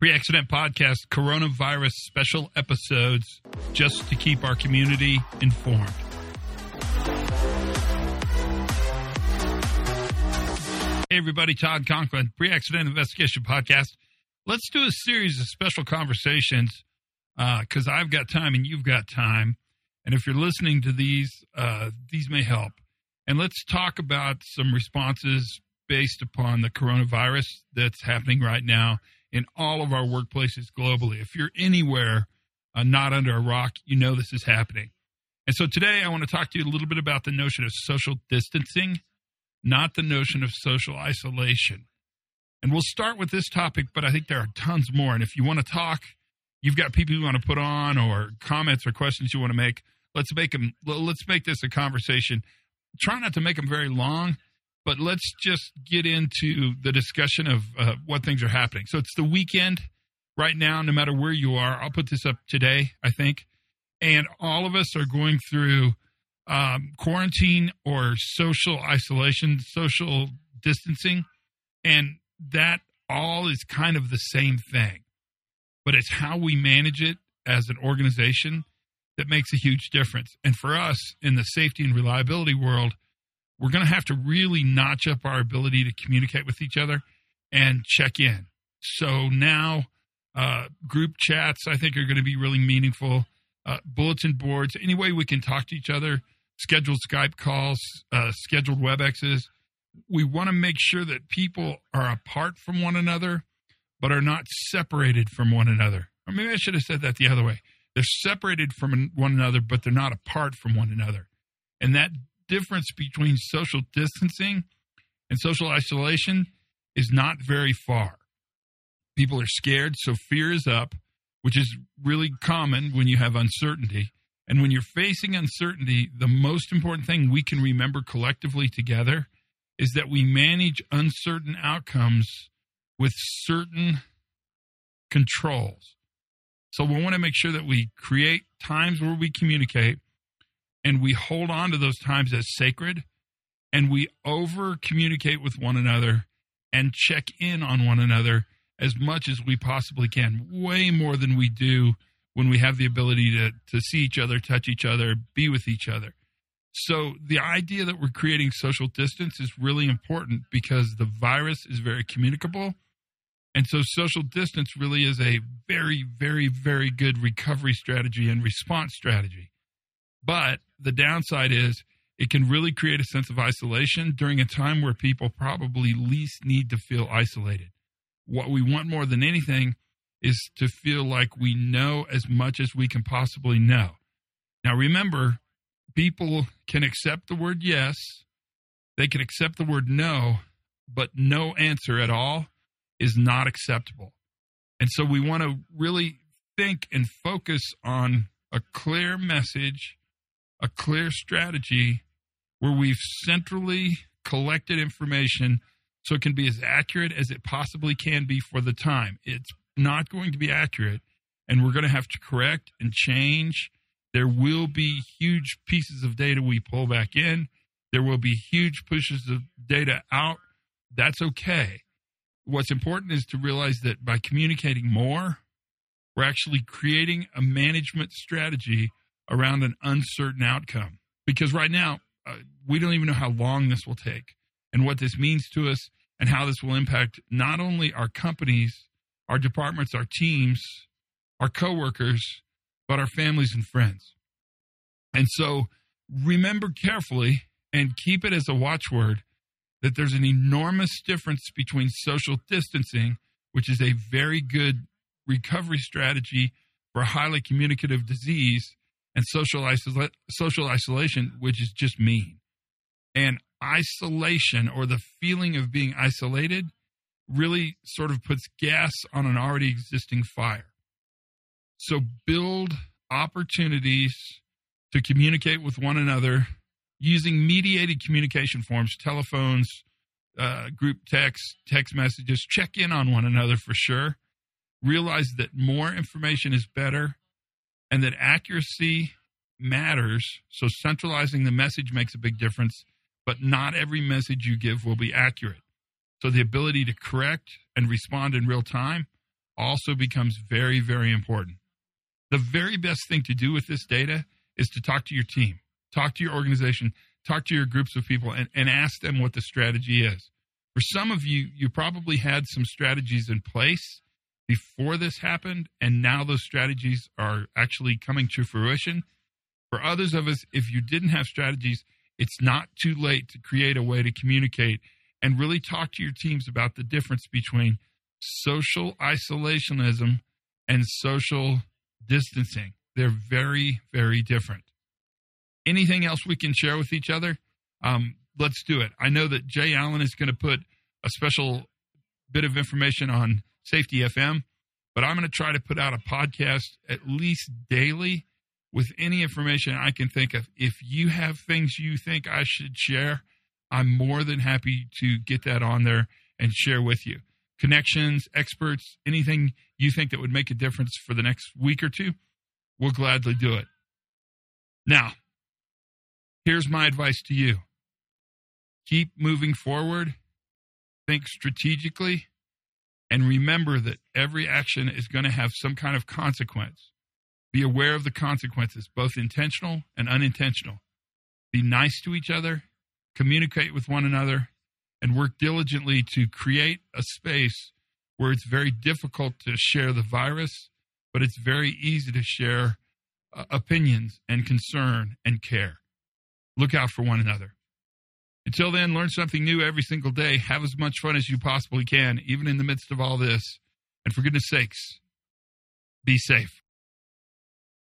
Pre Accident Podcast coronavirus special episodes just to keep our community informed. Hey, everybody, Todd Conklin, Pre Accident Investigation Podcast. Let's do a series of special conversations because uh, I've got time and you've got time. And if you're listening to these, uh, these may help. And let's talk about some responses based upon the coronavirus that's happening right now in all of our workplaces globally. If you're anywhere uh, not under a rock, you know this is happening. And so today I want to talk to you a little bit about the notion of social distancing, not the notion of social isolation. And we'll start with this topic, but I think there are tons more. And if you want to talk, you've got people you want to put on or comments or questions you want to make, let's make them let's make this a conversation. Try not to make them very long but let's just get into the discussion of uh, what things are happening. So it's the weekend right now, no matter where you are. I'll put this up today, I think. And all of us are going through um, quarantine or social isolation, social distancing. And that all is kind of the same thing. But it's how we manage it as an organization that makes a huge difference. And for us in the safety and reliability world, we're going to have to really notch up our ability to communicate with each other and check in. So now, uh, group chats, I think, are going to be really meaningful. Uh, bulletin boards, any way we can talk to each other, scheduled Skype calls, uh, scheduled WebExes. We want to make sure that people are apart from one another, but are not separated from one another. Or maybe I should have said that the other way. They're separated from one another, but they're not apart from one another. And that difference between social distancing and social isolation is not very far. People are scared, so fear is up, which is really common when you have uncertainty. And when you're facing uncertainty, the most important thing we can remember collectively together is that we manage uncertain outcomes with certain controls. So we want to make sure that we create times where we communicate and we hold on to those times as sacred and we over communicate with one another and check in on one another as much as we possibly can, way more than we do when we have the ability to, to see each other, touch each other, be with each other. So, the idea that we're creating social distance is really important because the virus is very communicable. And so, social distance really is a very, very, very good recovery strategy and response strategy. But the downside is it can really create a sense of isolation during a time where people probably least need to feel isolated. What we want more than anything is to feel like we know as much as we can possibly know. Now, remember, people can accept the word yes, they can accept the word no, but no answer at all is not acceptable. And so we want to really think and focus on a clear message a clear strategy where we've centrally collected information so it can be as accurate as it possibly can be for the time. It's not going to be accurate, and we're going to have to correct and change. There will be huge pieces of data we pull back in. There will be huge pushes of data out. That's okay. What's important is to realize that by communicating more, we're actually creating a management strategy around an uncertain outcome. Because right now, uh, we don't even know how long this will take and what this means to us and how this will impact not only our companies, our departments, our teams, our coworkers, but our families and friends. And so remember carefully and keep it as a watchword that there's an enormous difference between social distancing, which is a very good recovery strategy for a highly communicative disease, and social, isola- social isolation, which is just mean. And isolation or the feeling of being isolated really sort of puts gas on an already existing fire. So build opportunities to communicate with one another using mediated communication forms, telephones, uh, group text, text messages. Check in on one another for sure. Realize that more information is better and that accuracy matters. So centralizing the message makes a big difference, but not every message you give will be accurate. So the ability to correct and respond in real time also becomes very, very important. The very best thing to do with this data is to talk to your team, talk to your organization, talk to your groups of people, and, and ask them what the strategy is. For some of you, you probably had some strategies in place before this happened, and now those strategies are actually coming to fruition. For others of us, if you didn't have strategies, it's not too late to create a way to communicate and really talk to your teams about the difference between social isolationism and social distancing. They're very, very different. Anything else we can share with each other? Um, let's do it. I know that Jay Allen is going to put a special bit of information on Safety FM, but I'm going to try to put out a podcast at least daily with any information I can think of. If you have things you think I should share, I'm more than happy to get that on there and share with you. Connections, experts, anything you think that would make a difference for the next week or two, we'll gladly do it. Now, here's my advice to you keep moving forward, think strategically, and remember that every action is going to have some kind of consequence. Be aware of the consequences, both intentional and unintentional. Be nice to each other, communicate with one another, and work diligently to create a space where it's very difficult to share the virus, but it's very easy to share uh, opinions and concern and care. Look out for one another. Until then, learn something new every single day. Have as much fun as you possibly can, even in the midst of all this. And for goodness sakes, be safe.